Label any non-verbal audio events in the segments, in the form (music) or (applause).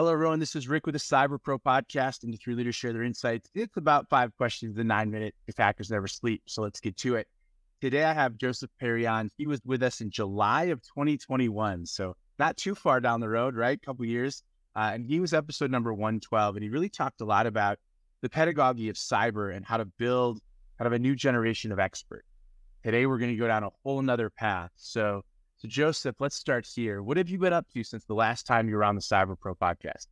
Hello, everyone. This is Rick with the Cyber Pro podcast, and the three leaders share their insights. It's about five questions in the nine minutes if hackers never sleep. So let's get to it. Today, I have Joseph Perry on. He was with us in July of 2021. So not too far down the road, right? A couple years. Uh, and he was episode number 112. And he really talked a lot about the pedagogy of cyber and how to build kind of a new generation of expert. Today, we're going to go down a whole nother path. So so, Joseph, let's start here. What have you been up to since the last time you were on the Cyber Pro podcast?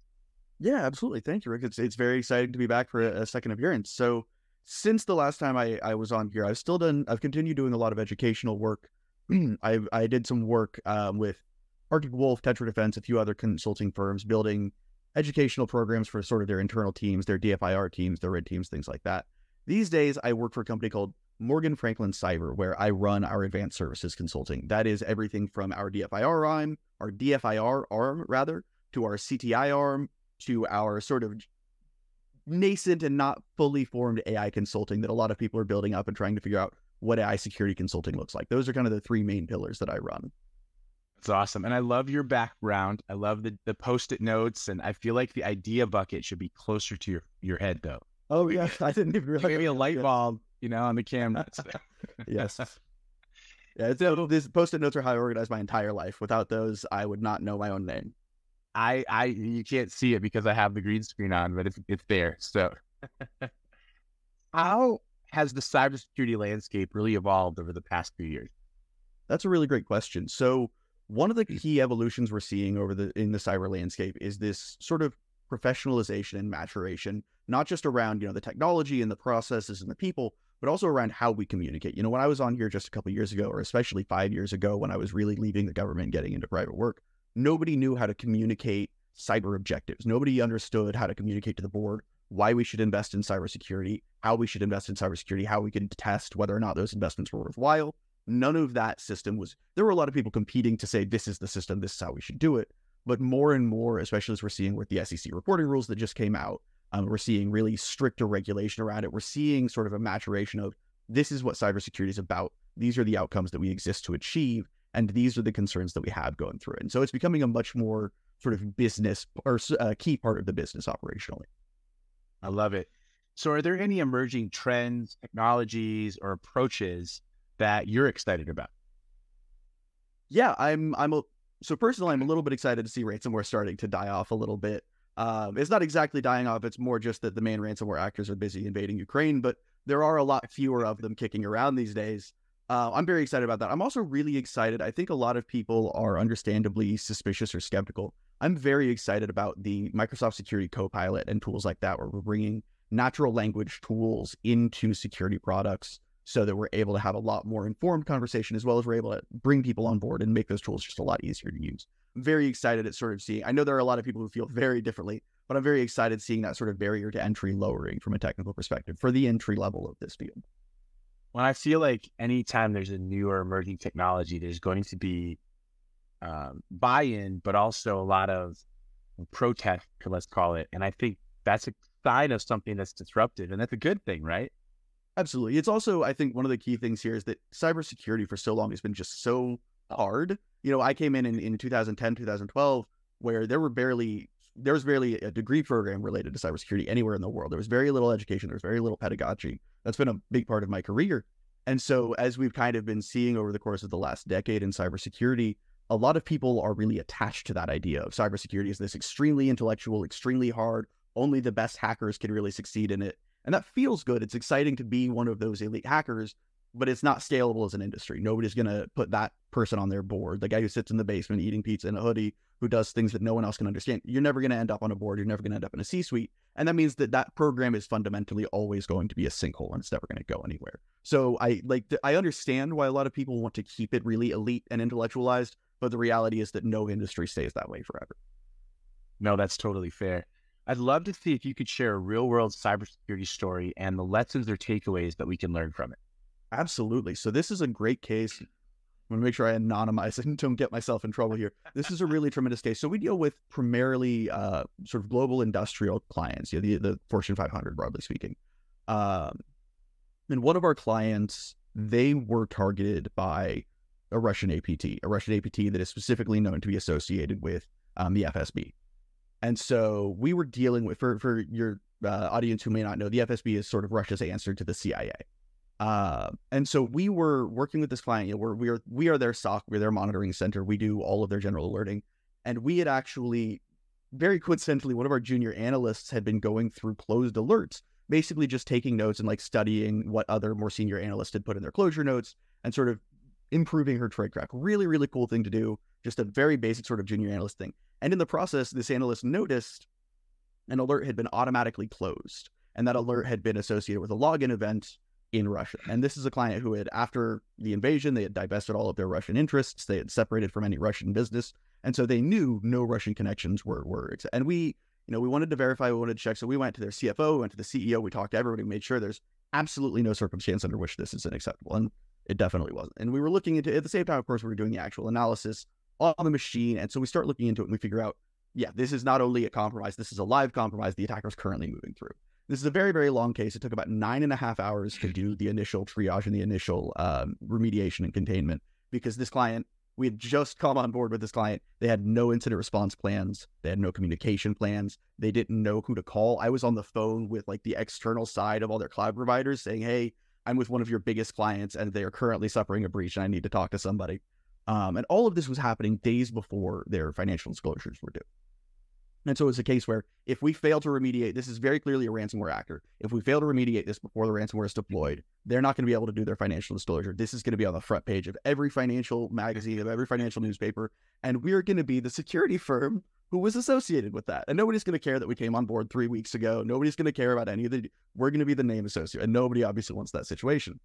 Yeah, absolutely. Thank you, Rick. It's, it's very exciting to be back for a, a second appearance. So, since the last time I, I was on here, I've still done, I've continued doing a lot of educational work. (clears throat) I I did some work um, with Arctic Wolf, Tetra Defense, a few other consulting firms, building educational programs for sort of their internal teams, their DFIR teams, their red teams, things like that. These days, I work for a company called Morgan Franklin Cyber, where I run our advanced services consulting. That is everything from our DFIR arm, our DFIR arm rather, to our CTI arm, to our sort of nascent and not fully formed AI consulting that a lot of people are building up and trying to figure out what AI security consulting looks like. Those are kind of the three main pillars that I run. That's awesome. And I love your background. I love the, the post-it notes. And I feel like the idea bucket should be closer to your, your head though. Oh yeah. (laughs) I didn't even realize maybe a light bulb you know, on the camera. (laughs) yes. (laughs) Yeah, it's, uh, these post-it notes are how I organize my entire life. Without those, I would not know my own name. I, I, you can't see it because I have the green screen on, but it's, it's there. So, (laughs) how has the cybersecurity landscape really evolved over the past few years? That's a really great question. So, one of the key evolutions we're seeing over the in the cyber landscape is this sort of professionalization and maturation, not just around you know the technology and the processes and the people, but also around how we communicate. You know, when I was on here just a couple years ago, or especially five years ago, when I was really leaving the government getting into private work, nobody knew how to communicate cyber objectives. Nobody understood how to communicate to the board why we should invest in cybersecurity, how we should invest in cybersecurity, how we can test whether or not those investments were worthwhile. None of that system was, there were a lot of people competing to say, this is the system, this is how we should do it. But more and more, especially as we're seeing with the SEC reporting rules that just came out, um, we're seeing really stricter regulation around it. We're seeing sort of a maturation of this is what cybersecurity is about. These are the outcomes that we exist to achieve. And these are the concerns that we have going through it. And so it's becoming a much more sort of business or a uh, key part of the business operationally. I love it. So, are there any emerging trends, technologies, or approaches that you're excited about? Yeah, I'm. I'm. A, so personally, I'm a little bit excited to see ransomware starting to die off a little bit. Um, it's not exactly dying off. It's more just that the main ransomware actors are busy invading Ukraine, but there are a lot fewer of them kicking around these days. Uh, I'm very excited about that. I'm also really excited. I think a lot of people are understandably suspicious or skeptical. I'm very excited about the Microsoft Security Copilot and tools like that, where we're bringing natural language tools into security products so that we're able to have a lot more informed conversation as well as we're able to bring people on board and make those tools just a lot easier to use. I'm very excited at sort of seeing. I know there are a lot of people who feel very differently, but I'm very excited seeing that sort of barrier to entry lowering from a technical perspective for the entry level of this field. Well, I feel like anytime there's a new or emerging technology, there's going to be um, buy-in, but also a lot of protest, let's call it. And I think that's a sign of something that's disruptive, and that's a good thing, right? Absolutely. It's also, I think, one of the key things here is that cybersecurity for so long has been just so hard. You know, I came in, in in 2010, 2012, where there were barely there was barely a degree program related to cybersecurity anywhere in the world. There was very little education. There was very little pedagogy. That's been a big part of my career. And so, as we've kind of been seeing over the course of the last decade in cybersecurity, a lot of people are really attached to that idea of cybersecurity as this extremely intellectual, extremely hard. Only the best hackers can really succeed in it. And that feels good. It's exciting to be one of those elite hackers, but it's not scalable as an industry. Nobody's going to put that person on their board. The guy who sits in the basement eating pizza in a hoodie, who does things that no one else can understand. You're never going to end up on a board. You're never going to end up in a C suite. And that means that that program is fundamentally always going to be a sinkhole and it's never going to go anywhere. So I like, I understand why a lot of people want to keep it really elite and intellectualized, but the reality is that no industry stays that way forever. No, that's totally fair. I'd love to see if you could share a real world cybersecurity story and the lessons or takeaways that we can learn from it. Absolutely. So this is a great case. I'm going to make sure I anonymize it and don't get myself in trouble here. This is a really tremendous case. So we deal with primarily uh, sort of global industrial clients, you know, the, the Fortune 500, broadly speaking. Um, and one of our clients, they were targeted by a Russian APT, a Russian APT that is specifically known to be associated with um, the FSB. And so we were dealing with for for your uh, audience who may not know, the FSB is sort of Russia's answer to the CIA. Uh, and so we were working with this client. You know, we're, we are we are their SOC, we're their monitoring center. We do all of their general alerting, and we had actually, very coincidentally, one of our junior analysts had been going through closed alerts, basically just taking notes and like studying what other more senior analysts had put in their closure notes and sort of improving her tradecraft. Really, really cool thing to do. Just a very basic sort of junior analyst thing. And in the process, this analyst noticed an alert had been automatically closed, and that alert had been associated with a login event in Russia. And this is a client who had, after the invasion, they had divested all of their Russian interests. They had separated from any Russian business. And so they knew no Russian connections were, were, and we, you know, we wanted to verify, we wanted to check. So we went to their CFO, we went to the CEO, we talked to everybody, made sure there's absolutely no circumstance under which this is unacceptable. And it definitely wasn't. And we were looking into, at the same time, of course, we were doing the actual analysis on the machine. And so we start looking into it and we figure out, yeah, this is not only a compromise, this is a live compromise the attacker is currently moving through. This is a very, very long case. It took about nine and a half hours to do the initial triage and the initial um, remediation and containment because this client, we had just come on board with this client. They had no incident response plans. They had no communication plans. They didn't know who to call. I was on the phone with like the external side of all their cloud providers saying, hey, I'm with one of your biggest clients and they are currently suffering a breach and I need to talk to somebody. Um, and all of this was happening days before their financial disclosures were due. And so it's a case where if we fail to remediate, this is very clearly a ransomware actor. If we fail to remediate this before the ransomware is mm-hmm. deployed, they're not going to be able to do their financial disclosure. This is going to be on the front page of every financial magazine, of every financial newspaper. And we're going to be the security firm who was associated with that. And nobody's going to care that we came on board three weeks ago. Nobody's going to care about any of the, we're going to be the name associated. And nobody obviously wants that situation.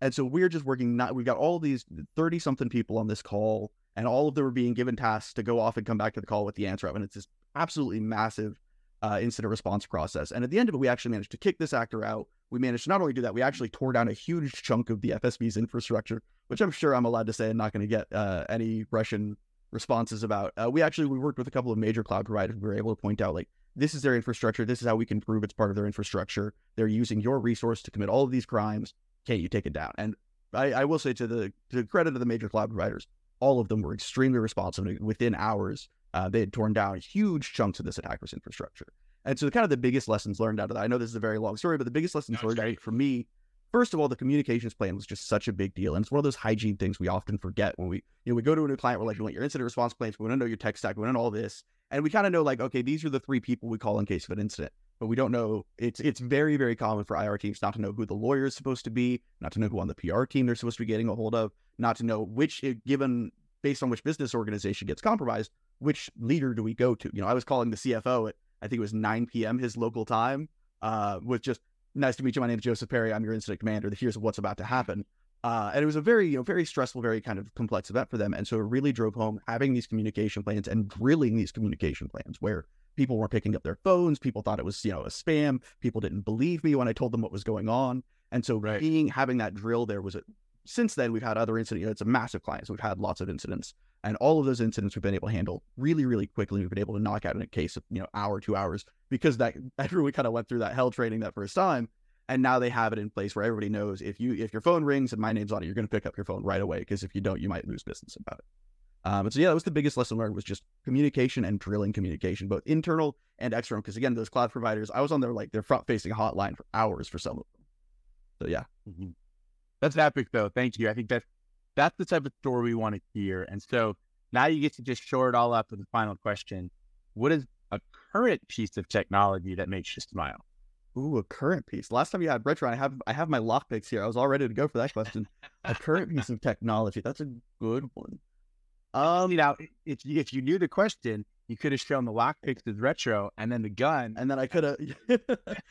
And so we're just working, not, we've got all these 30 something people on this call, and all of them are being given tasks to go off and come back to the call with the answer of. And it's this absolutely massive uh, incident response process. And at the end of it, we actually managed to kick this actor out. We managed to not only do that, we actually tore down a huge chunk of the FSB's infrastructure, which I'm sure I'm allowed to say I'm not going to get uh, any Russian responses about. Uh, we actually we worked with a couple of major cloud providers. We were able to point out like this is their infrastructure. This is how we can prove it's part of their infrastructure. They're using your resource to commit all of these crimes. Can't you take it down? And I, I will say to the to the credit of the major cloud providers, all of them were extremely responsive. Within hours, uh, they had torn down huge chunks of this attacker's infrastructure. And so, kind of the biggest lessons learned out of that. I know this is a very long story, but the biggest lessons learned out for me, first of all, the communications plan was just such a big deal, and it's one of those hygiene things we often forget when we, you know, we go to a new client. We're like, we want your incident response plans. We want to know your tech stack. We want to know all this, and we kind of know like, okay, these are the three people we call in case of an incident. But we don't know. It's it's very very common for IR teams not to know who the lawyer is supposed to be, not to know who on the PR team they're supposed to be getting a hold of, not to know which given based on which business organization gets compromised, which leader do we go to? You know, I was calling the CFO at I think it was 9 p.m. his local time, uh, with just nice to meet you. My name is Joseph Perry. I'm your incident commander. Here's what's about to happen. Uh, and it was a very, you know, very stressful, very kind of complex event for them. And so it really drove home having these communication plans and drilling these communication plans where people weren't picking up their phones. People thought it was, you know, a spam. People didn't believe me when I told them what was going on. And so right. being having that drill there was a, since then we've had other incidents. You know, it's a massive client, so we've had lots of incidents. And all of those incidents we've been able to handle really, really quickly. We've been able to knock out in a case of, you know, hour, two hours, because that (laughs) everyone kind of went through that hell training that first time. And now they have it in place where everybody knows if you if your phone rings and my name's on it, you're going to pick up your phone right away. Because if you don't, you might lose business about it. Um, and so yeah, that was the biggest lesson learned was just communication and drilling communication, both internal and external. Because again, those cloud providers, I was on their like their front facing hotline for hours for some of them. So yeah, mm-hmm. that's epic though. Thank you. I think that that's the type of story we want to hear. And so now you get to just shore it all up with the final question. What is a current piece of technology that makes you smile? Ooh, a current piece. Last time you had retro, I have I have my lockpicks here. I was all ready to go for that question. a current piece of technology. That's a good one. Um, now, if if you knew the question, you could have shown the lockpicks as retro, and then the gun, and then I could have (laughs)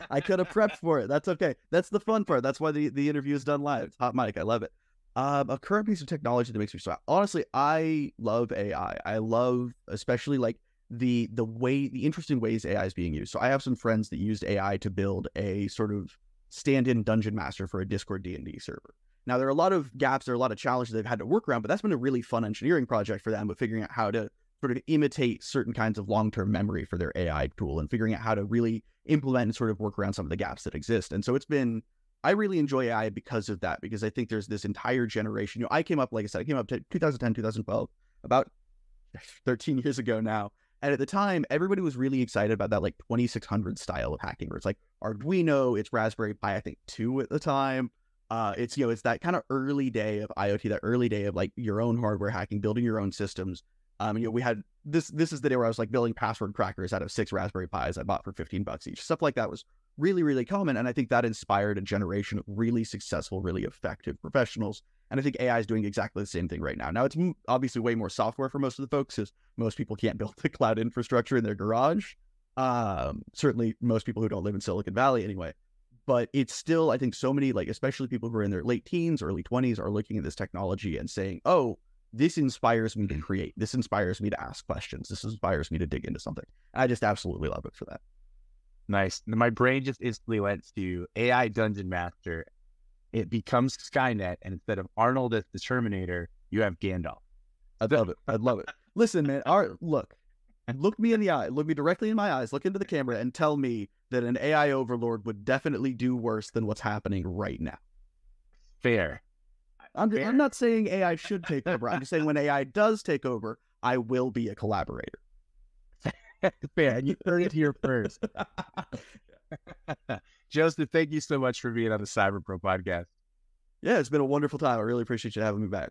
I could have prepped for it. That's okay. That's the fun part. That's why the the interview is done live. It's hot mic. I love it. Um, a current piece of technology that makes me smile. Honestly, I love AI. I love especially like the the way the interesting ways AI is being used. So I have some friends that used AI to build a sort of stand-in dungeon master for a Discord D and D server. Now there are a lot of gaps, there are a lot of challenges they've had to work around, but that's been a really fun engineering project for them. But figuring out how to sort of imitate certain kinds of long-term memory for their AI tool and figuring out how to really implement and sort of work around some of the gaps that exist. And so it's been I really enjoy AI because of that, because I think there's this entire generation. You know, I came up, like I said, I came up to 2010, 2012, about (laughs) 13 years ago now. And at the time, everybody was really excited about that like 2600 style of hacking, where it's like Arduino, it's Raspberry Pi, I think two at the time. Uh, it's you know, it's that kind of early day of IoT, that early day of like your own hardware hacking, building your own systems. Um, you know, we had this. This is the day where I was like building password crackers out of six Raspberry Pis I bought for 15 bucks each. Stuff like that was really, really common, and I think that inspired a generation of really successful, really effective professionals and I think AI is doing exactly the same thing right now. Now, it's obviously way more software for most of the folks because most people can't build the cloud infrastructure in their garage. Um, certainly, most people who don't live in Silicon Valley anyway. But it's still, I think, so many, like, especially people who are in their late teens, early 20s, are looking at this technology and saying, oh, this inspires me to mm-hmm. create. This inspires me to ask questions. This inspires me to dig into something. I just absolutely love it for that. Nice. My brain just instantly went to AI Dungeon Master it becomes Skynet, and instead of Arnold as the Terminator, you have Gandalf. I love it. I love it. Listen, man. All right, look, look me in the eye. Look me directly in my eyes. Look into the camera and tell me that an AI overlord would definitely do worse than what's happening right now. Fair. I'm, Fair. I'm not saying AI should take over. I'm just saying when AI does take over, I will be a collaborator. (laughs) Fair. And you heard it here first. (laughs) (laughs) Joseph, thank you so much for being on the Cyber Pro podcast. Yeah, it's been a wonderful time. I really appreciate you having me back.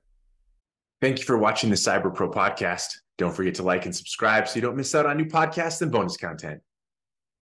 Thank you for watching the Cyber Pro podcast. Don't forget to like and subscribe so you don't miss out on new podcasts and bonus content.